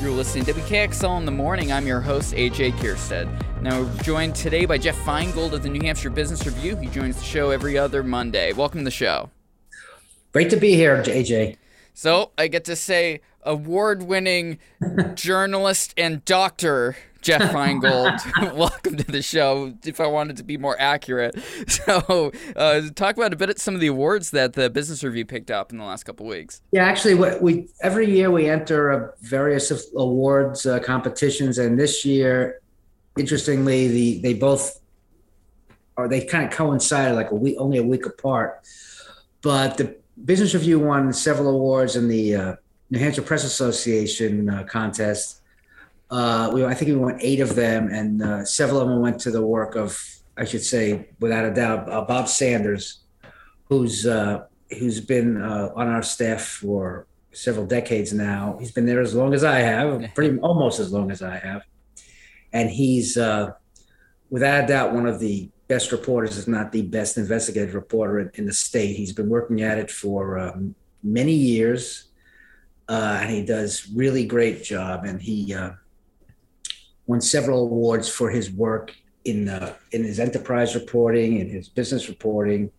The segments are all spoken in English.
You're listening to WKXL in the morning. I'm your host, AJ Kierstead. Now, we're joined today by Jeff Feingold of the New Hampshire Business Review. He joins the show every other Monday. Welcome to the show. Great to be here, AJ. So, I get to say award winning journalist and doctor Jeff Feingold. Welcome to the show. If I wanted to be more accurate, so uh, talk about a bit of some of the awards that the Business Review picked up in the last couple weeks. Yeah, actually, we every year we enter uh, various awards uh, competitions, and this year, interestingly, the they both are they kind of coincided like a week, only a week apart. But the Business Review won several awards in the uh, New Hampshire Press Association uh, contest uh, we, I think we won eight of them, and uh, several of them went to the work of, I should say, without a doubt, uh, Bob Sanders, who's uh, who's been uh, on our staff for several decades now. He's been there as long as I have, pretty almost as long as I have, and he's uh, without a doubt one of the best reporters, if not the best investigative reporter in, in the state. He's been working at it for um, many years. and he does really great job, and he won several awards for his work in uh, in his enterprise reporting and his business reporting,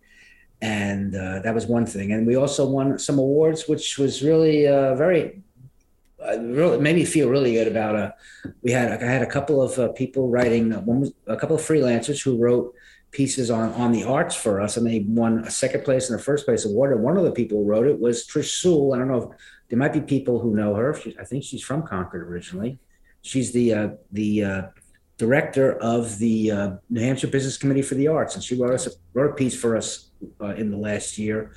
and uh, that was one thing. And we also won some awards, which was really uh, very. Uh, really made me feel really good about uh we had I had a couple of uh, people writing uh, one was, a couple of freelancers who wrote pieces on on the arts for us and they won a second place and a first place award and one of the people who wrote it was Trish Sewell I don't know if there might be people who know her she, I think she's from Concord originally She's the uh, the uh, director of the uh, New Hampshire Business Committee for the Arts, and she wrote us a, wrote a piece for us uh, in the last year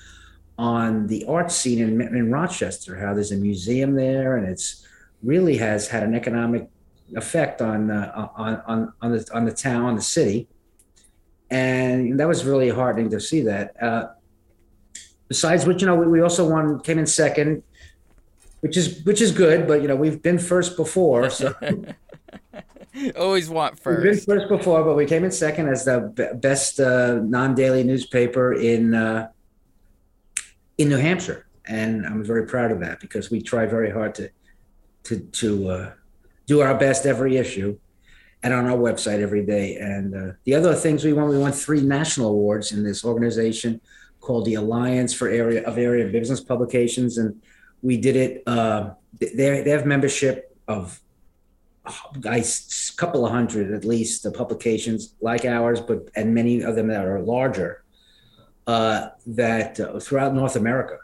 on the art scene in, in Rochester. How there's a museum there, and it's really has had an economic effect on uh, on on on the on the town, on the city, and that was really heartening to see that. Uh, besides which, you know, we, we also won, came in second which is which is good. But you know, we've been first before, so always want 1st We've been first before, but we came in second as the best uh, non-daily newspaper in uh, in New Hampshire, and I'm very proud of that because we try very hard to to to uh, do our best every issue and on our website every day. And uh, the other things we won, we won three national awards in this organization called the Alliance for Area of Area Business Publications, and we did it. Uh, they they have membership of a couple of hundred at least the publications like ours, but and many of them that are larger uh, that uh, throughout North America,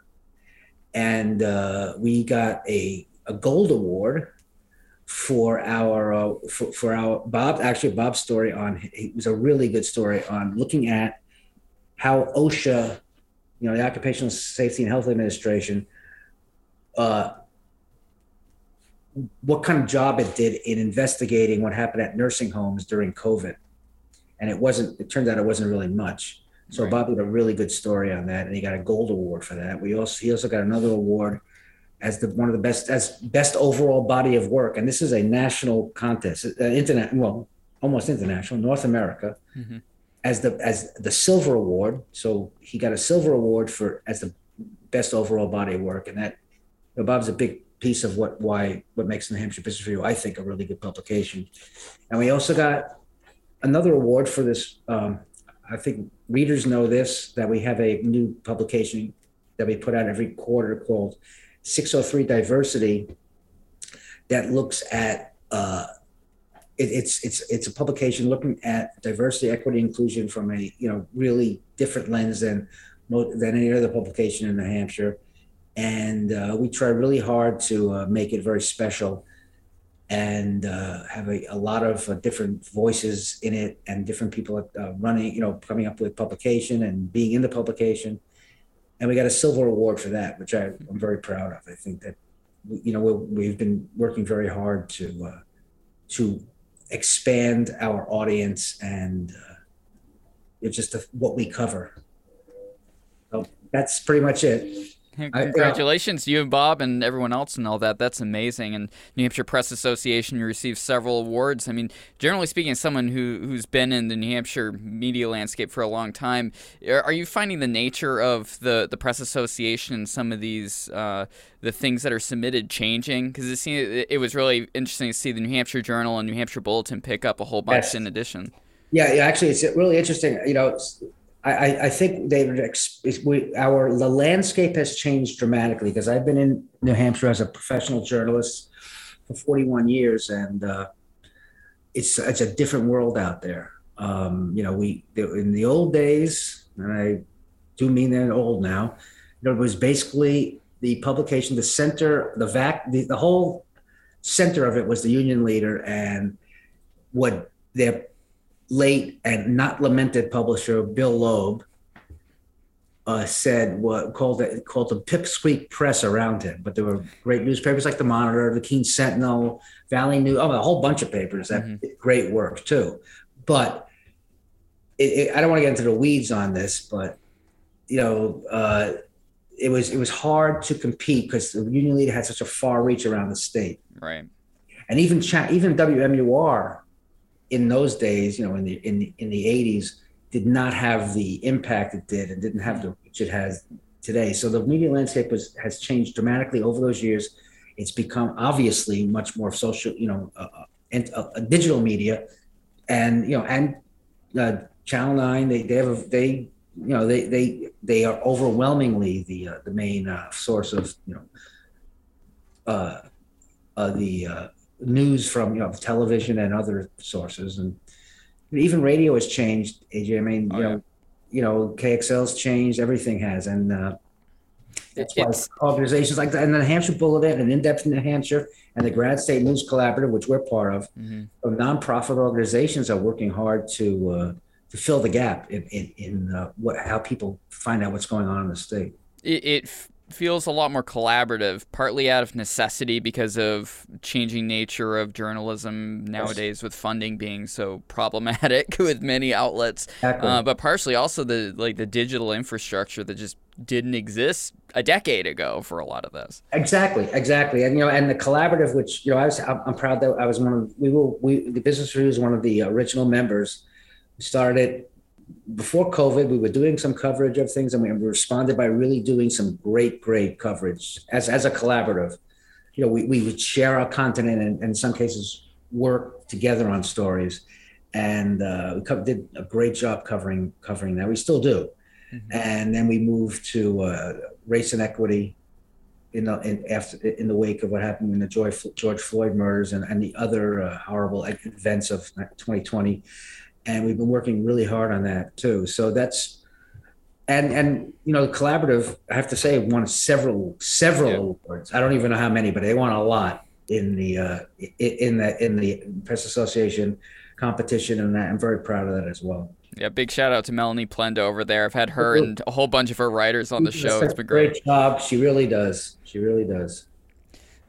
and uh, we got a a gold award for our uh, for, for our Bob actually Bob's story on it was a really good story on looking at how OSHA, you know, the Occupational Safety and Health Administration uh, what kind of job it did in investigating what happened at nursing homes during COVID. And it wasn't, it turned out it wasn't really much. So right. Bob did a really good story on that, and he got a gold award for that. We also he also got another award as the one of the best as best overall body of work, and this is a national contest, uh, internet well almost international, North America, mm-hmm. as the as the silver award. So he got a silver award for as the best overall body of work, and that know, Bob's a big piece of what why what makes the New Hampshire Business Review, I think, a really good publication. And we also got another award for this. Um, I think readers know this that we have a new publication that we put out every quarter called 603 Diversity that looks at uh, it, it's it's it's a publication looking at diversity, equity, inclusion from a you know really different lens than than any other publication in New Hampshire and uh, we try really hard to uh, make it very special and uh, have a, a, lot of uh, different voices in it and different people uh, running you know coming up with publication and being in the publication. And we got a silver award for that which I, am very proud of. I think that you know we have been working very hard to uh, to expand our audience and just what we cover. So that's pretty much it Congratulations, I, you and Bob and everyone else and all that. That's amazing. And New Hampshire Press Association, you received several awards. I mean, generally speaking, as someone who who's been in the New Hampshire media landscape for a long time, are you finding the nature of the the press association and some of these uh, the things that are submitted changing? Because it seemed it was really interesting to see the New Hampshire Journal and New Hampshire Bulletin pick up a whole bunch yes. in addition. Yeah, yeah, actually, it's really interesting. You know, I, I think David, we, our the landscape has changed dramatically because I've been in New Hampshire as a professional journalist for 41 years, and uh, it's it's a different world out there. Um, you know, we in the old days, and I do mean they're old now. You know, it was basically the publication, the center, the vac, the, the whole center of it was the union leader and what their late and not lamented publisher Bill Loeb uh, said what called it called the pipsqueak press around him. But there were great newspapers like the Monitor, the Keene Sentinel, Valley News, oh, a whole bunch of papers that mm-hmm. great work too. But it, it, I don't want to get into the weeds on this, but you know, uh, it was it was hard to compete because the union leader had such a far reach around the state. Right. And even even WMUR in those days, you know, in the in the, in the 80s, did not have the impact it did and didn't have the reach it has today. So the media landscape was, has changed dramatically over those years. It's become obviously much more social, you know, uh, uh and uh, digital media, and you know, and uh, Channel Nine. They they have a, they you know they they they are overwhelmingly the uh, the main uh, source of you know the uh, news from you know television and other sources, and even radio has changed. AJ, I mean, oh, you know, yeah. you know, KXL's changed. Everything has, and uh, that's why organizations like that, and the Hampshire Bulletin, and In Depth New Hampshire, and the Granite State News Collaborative, which we're part of, mm-hmm. of nonprofit organizations are working hard to uh, to fill the gap in in, in uh, what how people find out what's going on in the state. It, it feels a lot more collaborative, partly out of necessity because of changing nature of journalism nowadays with funding being so problematic with many outlets, exactly. uh, but partially also the like the digital infrastructure that just didn't exist a decade ago for a lot of this. Exactly, exactly, and you know, and the collaborative, which you know, I was I'm proud that I was one of we will we the Business Review is one of the original members. We started before COVID, we were doing some coverage of things, and we responded by really doing some great, great coverage as as a collaborative. You know, we, we would share our content and, and in some cases work together on stories, and uh, we co- did a great job covering covering that. We still do, mm-hmm. and then we moved to uh, race and equity in the in, after in the wake of what happened in the George, George Floyd murders and, and the other uh, horrible events of 2020 and we've been working really hard on that too. So that's and and you know the collaborative I have to say won several several yeah. awards. I don't even know how many, but they won a lot in the uh, in the in the press association competition, and that I'm very proud of that as well. Yeah, big shout out to Melanie Plenda over there. I've had her and a whole bunch of her writers on the show. It's been great. Great job. She really does. She really does.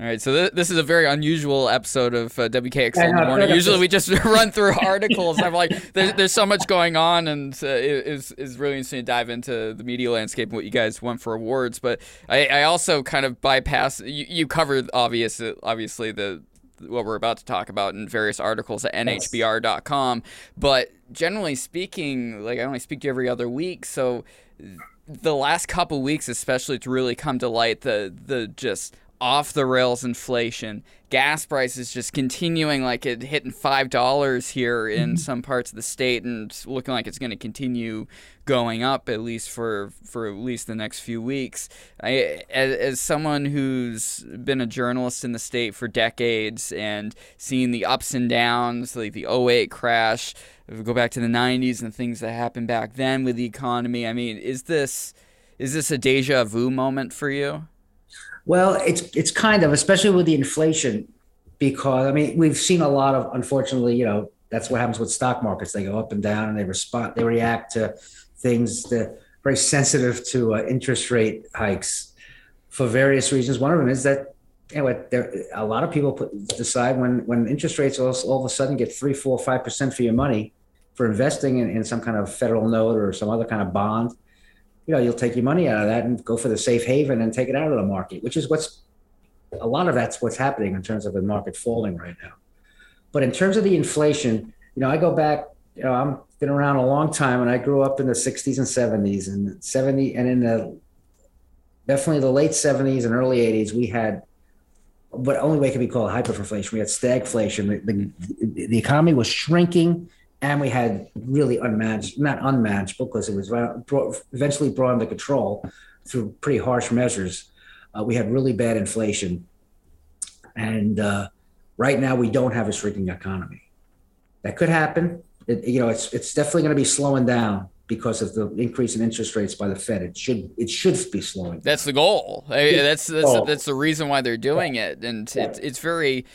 All right, so th- this is a very unusual episode of uh, WKXL in the morning. Usually, we just run through articles. I'm like, there's, there's so much going on, and uh, it is is really interesting to dive into the media landscape and what you guys went for awards. But I, I also kind of bypass. You, you covered obvious, obviously the what we're about to talk about in various articles at nhbr.com. But generally speaking, like I only speak to you every other week, so the last couple weeks, especially, to really come to light the the just off the rails inflation, gas prices just continuing like it hitting five dollars here in mm-hmm. some parts of the state, and looking like it's going to continue going up at least for for at least the next few weeks. I, as, as someone who's been a journalist in the state for decades and seen the ups and downs, like the 08 crash, go back to the 90s and things that happened back then with the economy. I mean, is this is this a deja vu moment for you? Well, it's it's kind of, especially with the inflation, because I mean we've seen a lot of unfortunately, you know, that's what happens with stock markets. They go up and down, and they respond, they react to things that are very sensitive to uh, interest rate hikes for various reasons. One of them is that anyway, there a lot of people put, decide when when interest rates all, all of a sudden get three, four, five percent for your money for investing in, in some kind of federal note or some other kind of bond you know, you'll take your money out of that and go for the safe haven and take it out of the market, which is what's a lot of that's what's happening in terms of the market falling right now. But in terms of the inflation, you know, I go back, you know, I'm been around a long time and I grew up in the 60s and 70s and 70 and in the definitely the late 70s and early 80s we had but only way can be called hyperinflation. We had stagflation. The, the, the, economy was shrinking, and we had really unmanaged, not unmanaged, because it was brought, eventually brought under control through pretty harsh measures. Uh, we had really bad inflation, and uh, right now we don't have a shrinking economy. That could happen. It, you know, it's it's definitely going to be slowing down because of the increase in interest rates by the Fed. It should it should be slowing. Down. That's the goal. that's that's that's the reason why they're doing it, and it's it's very.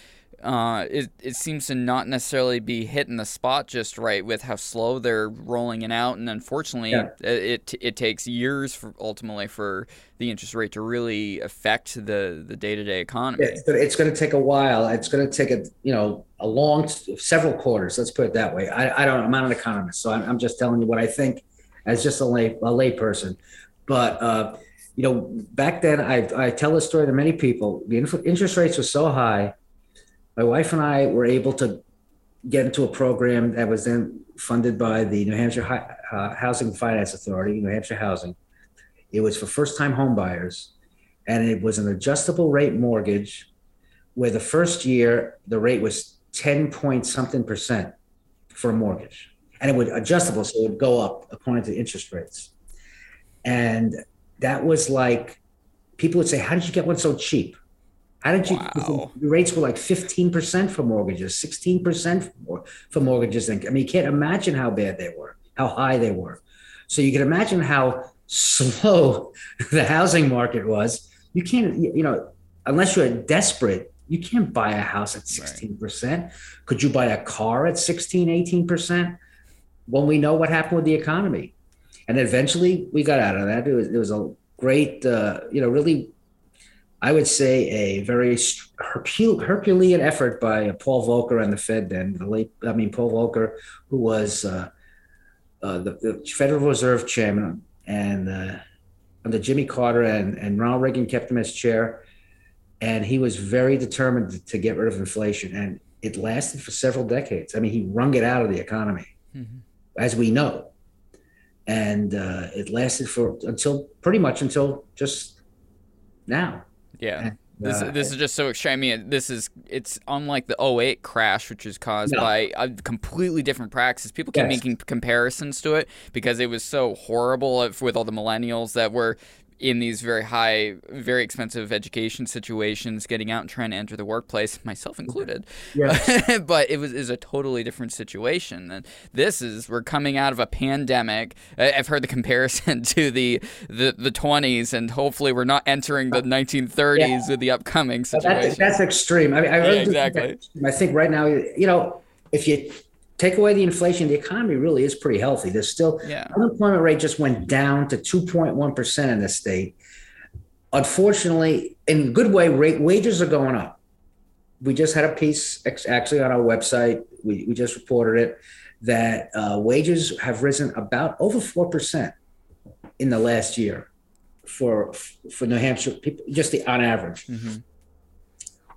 Uh, it it seems to not necessarily be hitting the spot just right with how slow they're rolling it out, and unfortunately, yeah. it, it it takes years for ultimately for the interest rate to really affect the the day to day economy. But it's going to take a while. It's going to take a you know a long several quarters. Let's put it that way. I, I don't. I'm not an economist, so I'm, I'm just telling you what I think as just a lay a lay person. But uh, you know, back then, I I tell this story to many people. The interest rates were so high. My wife and I were able to get into a program that was then funded by the New Hampshire uh, Housing Finance Authority, New Hampshire Housing it was for first time home buyers, and it was an adjustable rate mortgage where the first year the rate was 10 point something percent for a mortgage. And it would adjustable, so it would go up according to interest rates. And that was like people would say, How did you get one so cheap? How did you? Wow. The rates were like 15% for mortgages, 16% for, for mortgages. I mean, you can't imagine how bad they were, how high they were. So you can imagine how slow the housing market was, you can't, you know, unless you're desperate, you can't buy a house at 16%. Right. Could you buy a car at 16, 18%? When we know what happened with the economy. And eventually we got out of that. It was, it was a great, uh, you know, really, I would say a very Herculean effort by Paul Volcker and the Fed then, the late, I mean, Paul Volcker, who was uh, uh, the, the Federal Reserve chairman and uh, under Jimmy Carter and, and Ronald Reagan kept him as chair. And he was very determined to, to get rid of inflation. And it lasted for several decades. I mean, he wrung it out of the economy, mm-hmm. as we know. And uh, it lasted for until pretty much until just now. Yeah. This, uh, this is just so extreme. I mean, this is it's unlike the 08 crash, which is caused no. by a completely different practice. People keep yes. making comparisons to it because it was so horrible with all the millennials that were in these very high, very expensive education situations, getting out and trying to enter the workplace, myself included. Yes. but it was is a totally different situation. And this is we're coming out of a pandemic. I've heard the comparison to the the, the 20s, and hopefully we're not entering the 1930s yeah. with the upcoming situation. That's, that's extreme. I mean, I yeah, exactly. I think right now, you know, if you take away the inflation, the economy really is pretty healthy. There's still yeah. unemployment rate just went down to 2.1 percent in the state. Unfortunately, in a good way, rate wages are going up. We just had a piece actually on our website. We, we just reported it that uh, wages have risen about over four percent in the last year for for New Hampshire people, just the on average. Mm-hmm.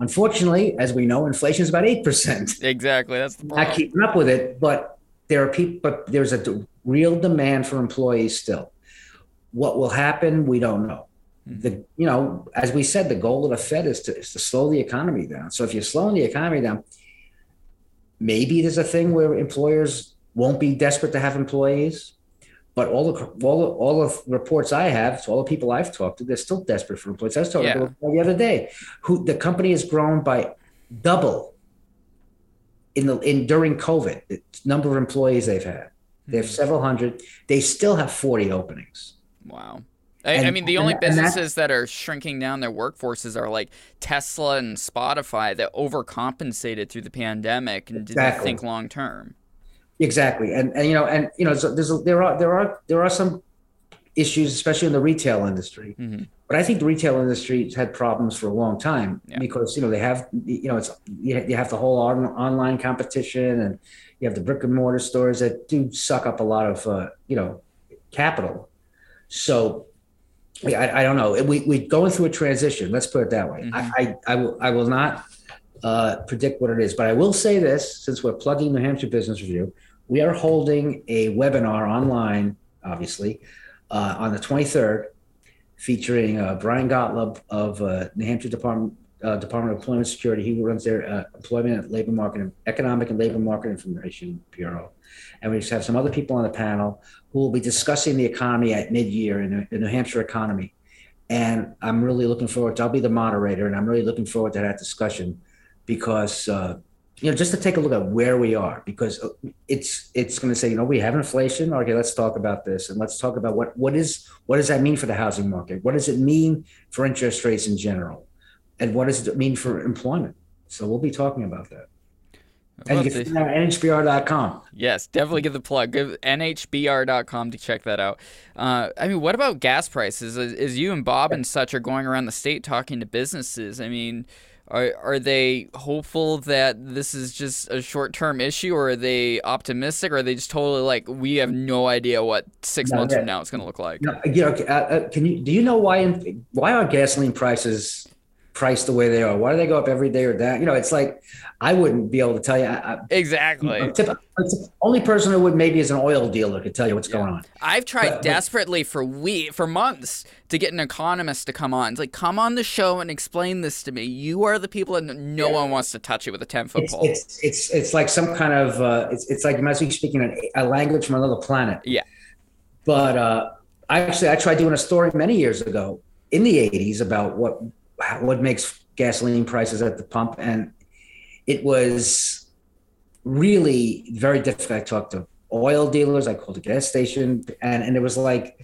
Unfortunately, as we know, inflation is about eight percent. Exactly, that's the problem. not keeping up with it. But there are people, but there's a real demand for employees still. What will happen, we don't know. Hmm. The you know, as we said, the goal of the Fed is to is to slow the economy down. So if you're slowing the economy down, maybe there's a thing where employers won't be desperate to have employees. But all the all all the reports I have, so all the people I've talked to, they're still desperate for employees. I was talking yeah. the other day, who the company has grown by double in the in during COVID. The number of employees they've had, they have hmm. several hundred. They still have forty openings. Wow. I, and, I, mean, the only businesses that are shrinking down their workforces are like Tesla and Spotify that overcompensated through the pandemic and exactly. didn't think long term. Exactly, and and you know, and you know, so there's a, there are there are there are some issues, especially in the retail industry. Mm-hmm. But I think the retail industry has had problems for a long time yeah. because you know they have you know it's you have the whole on, online competition and you have the brick and mortar stores that do suck up a lot of uh, you know capital. So I, I don't know. We we going through a transition. Let's put it that way. Mm-hmm. I, I, I will I will not uh, predict what it is, but I will say this: since we're plugging New Hampshire Business Review, we are holding a webinar online, obviously, uh, on the 23rd, featuring uh, Brian Gottlob of uh, New Hampshire Department uh, Department of Employment Security. He runs their uh, Employment and Labor Market, Economic and Labor Market Information Bureau, and we just have some other people on the panel who will be discussing the economy at mid-year in the New Hampshire economy. And I'm really looking forward to, I'll be the moderator, and I'm really looking forward to that discussion because, uh, you know, just to take a look at where we are, because it's it's going to say, you know, we have inflation. Okay, let's talk about this, and let's talk about what what is what does that mean for the housing market? What does it mean for interest rates in general, and what does it mean for employment? So we'll be talking about that and you can find nhbr.com. Yes, definitely give the plug. Give nhbr.com to check that out. Uh, I mean, what about gas prices? Is, as, you and Bob and such are going around the state talking to businesses, I mean, are, are they hopeful that this is just a short term issue, or are they optimistic, or are they just totally like, we have no idea what six no, months yeah. from now it's going to look like? No, you know, uh, uh, can you do you know why in, why are gasoline prices priced the way they are? Why do they go up every day or down? You know, it's like I wouldn't be able to tell you. I, exactly. Tip, only person who would maybe is an oil dealer could tell you what's yeah. going on. I've tried but, desperately for we for months to get an economist to come on. It's like come on the show and explain this to me. You are the people that no yeah. one wants to touch it with a ten foot pole. It's, it's it's like some kind of uh, it's it's like you might be speaking a, a language from another planet. Yeah. But uh, I actually I tried doing a story many years ago in the '80s about what what makes gasoline prices at the pump, and it was really very difficult. I talked to oil dealers, I called a gas station, and and it was like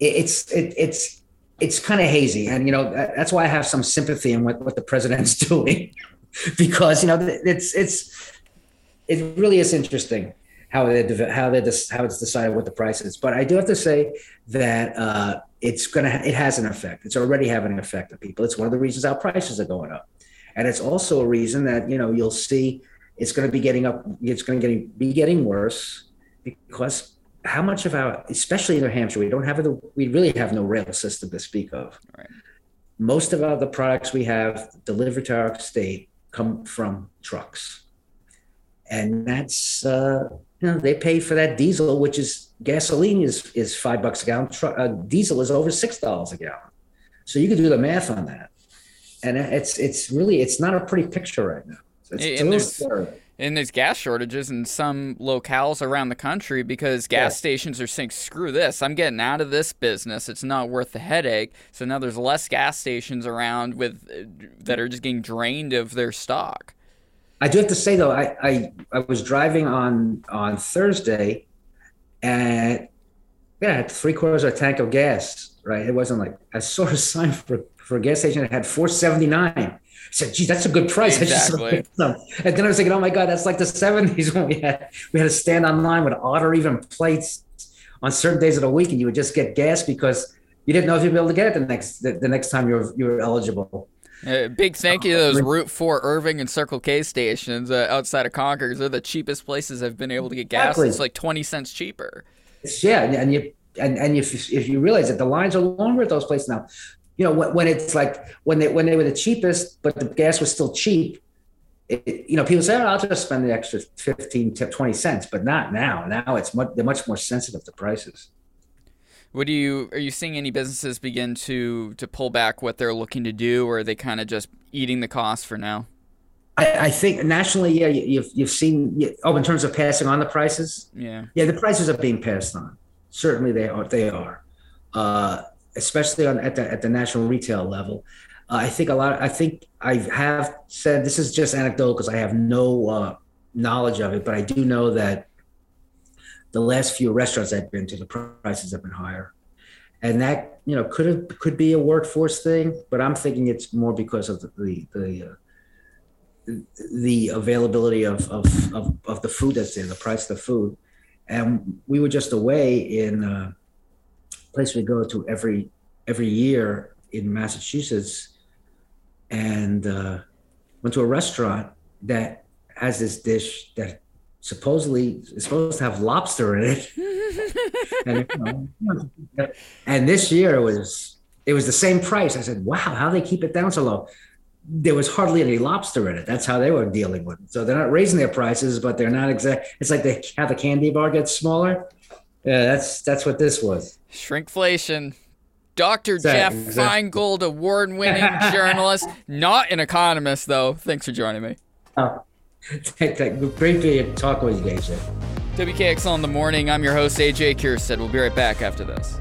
it's it, it's it's kind of hazy, and you know that's why I have some sympathy in what what the president's doing, because you know it's it's it really is interesting how they how they how it's decided what the price is. But I do have to say that uh, it's gonna it has an effect. It's already having an effect on people. It's one of the reasons our prices are going up, and it's also a reason that you know you'll see it's going to be getting up. It's going to getting be getting worse because how much of our, especially in New Hampshire, we don't have the we really have no rail system to speak of. Right. Most of our, the products we have delivered to our state come from trucks, and that's uh, you know they pay for that diesel, which is gasoline is is five bucks a gallon. uh, diesel is over six dollars a gallon. So you can do the math on that, and it's it's really it's not a pretty picture right now. It's, and, there's, and there's gas shortages in some locales around the country because gas yeah. stations are saying, "Screw this! I'm getting out of this business. It's not worth the headache." So now there's less gas stations around with that are just getting drained of their stock. I do have to say though, I I, I was driving on on Thursday and yeah, I had three quarters of a tank of gas. Right, it wasn't like I saw a sign for for a gas station that had 479. I said, "Gee, that's a good price." Exactly. and then I was thinking, "Oh my god, that's like the 70s when we had we had to stand online with odd or even plates on certain days of the week, and you would just get gas because you didn't know if you'd be able to get it the next the, the next time you were you were eligible." Uh, big thank you to those Route 4 Irving and Circle K stations uh, outside of Concord. They're the cheapest places I've been able to get gas. Exactly. It's like 20 cents cheaper. Yeah, and you and, and if, if you realize that the lines are longer at those places now, you know when, when it's like when they when they were the cheapest, but the gas was still cheap. It, you know, people say, oh, "I'll just spend the extra 15 to 20 cents," but not now. Now it's much they're much more sensitive to prices. What do you are you seeing any businesses begin to to pull back what they're looking to do, or are they kind of just eating the cost for now? I, I think nationally, yeah, you've you've seen oh in terms of passing on the prices. Yeah, yeah, the prices are being passed on. Certainly, they are. They are, uh, especially on at the at the national retail level. Uh, I think a lot. I think I have said this is just anecdotal because I have no uh, knowledge of it, but I do know that the last few restaurants I've been to, the prices have been higher. And that, you know, could have, could be a workforce thing, but I'm thinking it's more because of the, the, the, uh, the availability of, of, of, of, the food that's there, the price of the food. And we were just away in a place we go to every, every year in Massachusetts and uh, went to a restaurant that has this dish that supposedly it's supposed to have lobster in it. and, you know, and this year it was it was the same price. I said, "Wow, how they keep it down so low?" There was hardly any lobster in it. That's how they were dealing with it. So they're not raising their prices, but they're not exact. It's like they how the candy bar gets smaller. Yeah, that's that's what this was. Shrinkflation. Dr. Jeff Exactly. Feingold, award winning journalist, not an economist, though. Thanks for joining me. Oh, great to talk with you, guys. AJ. WKXL in the morning. I'm your host, AJ Kierstead. We'll be right back after this.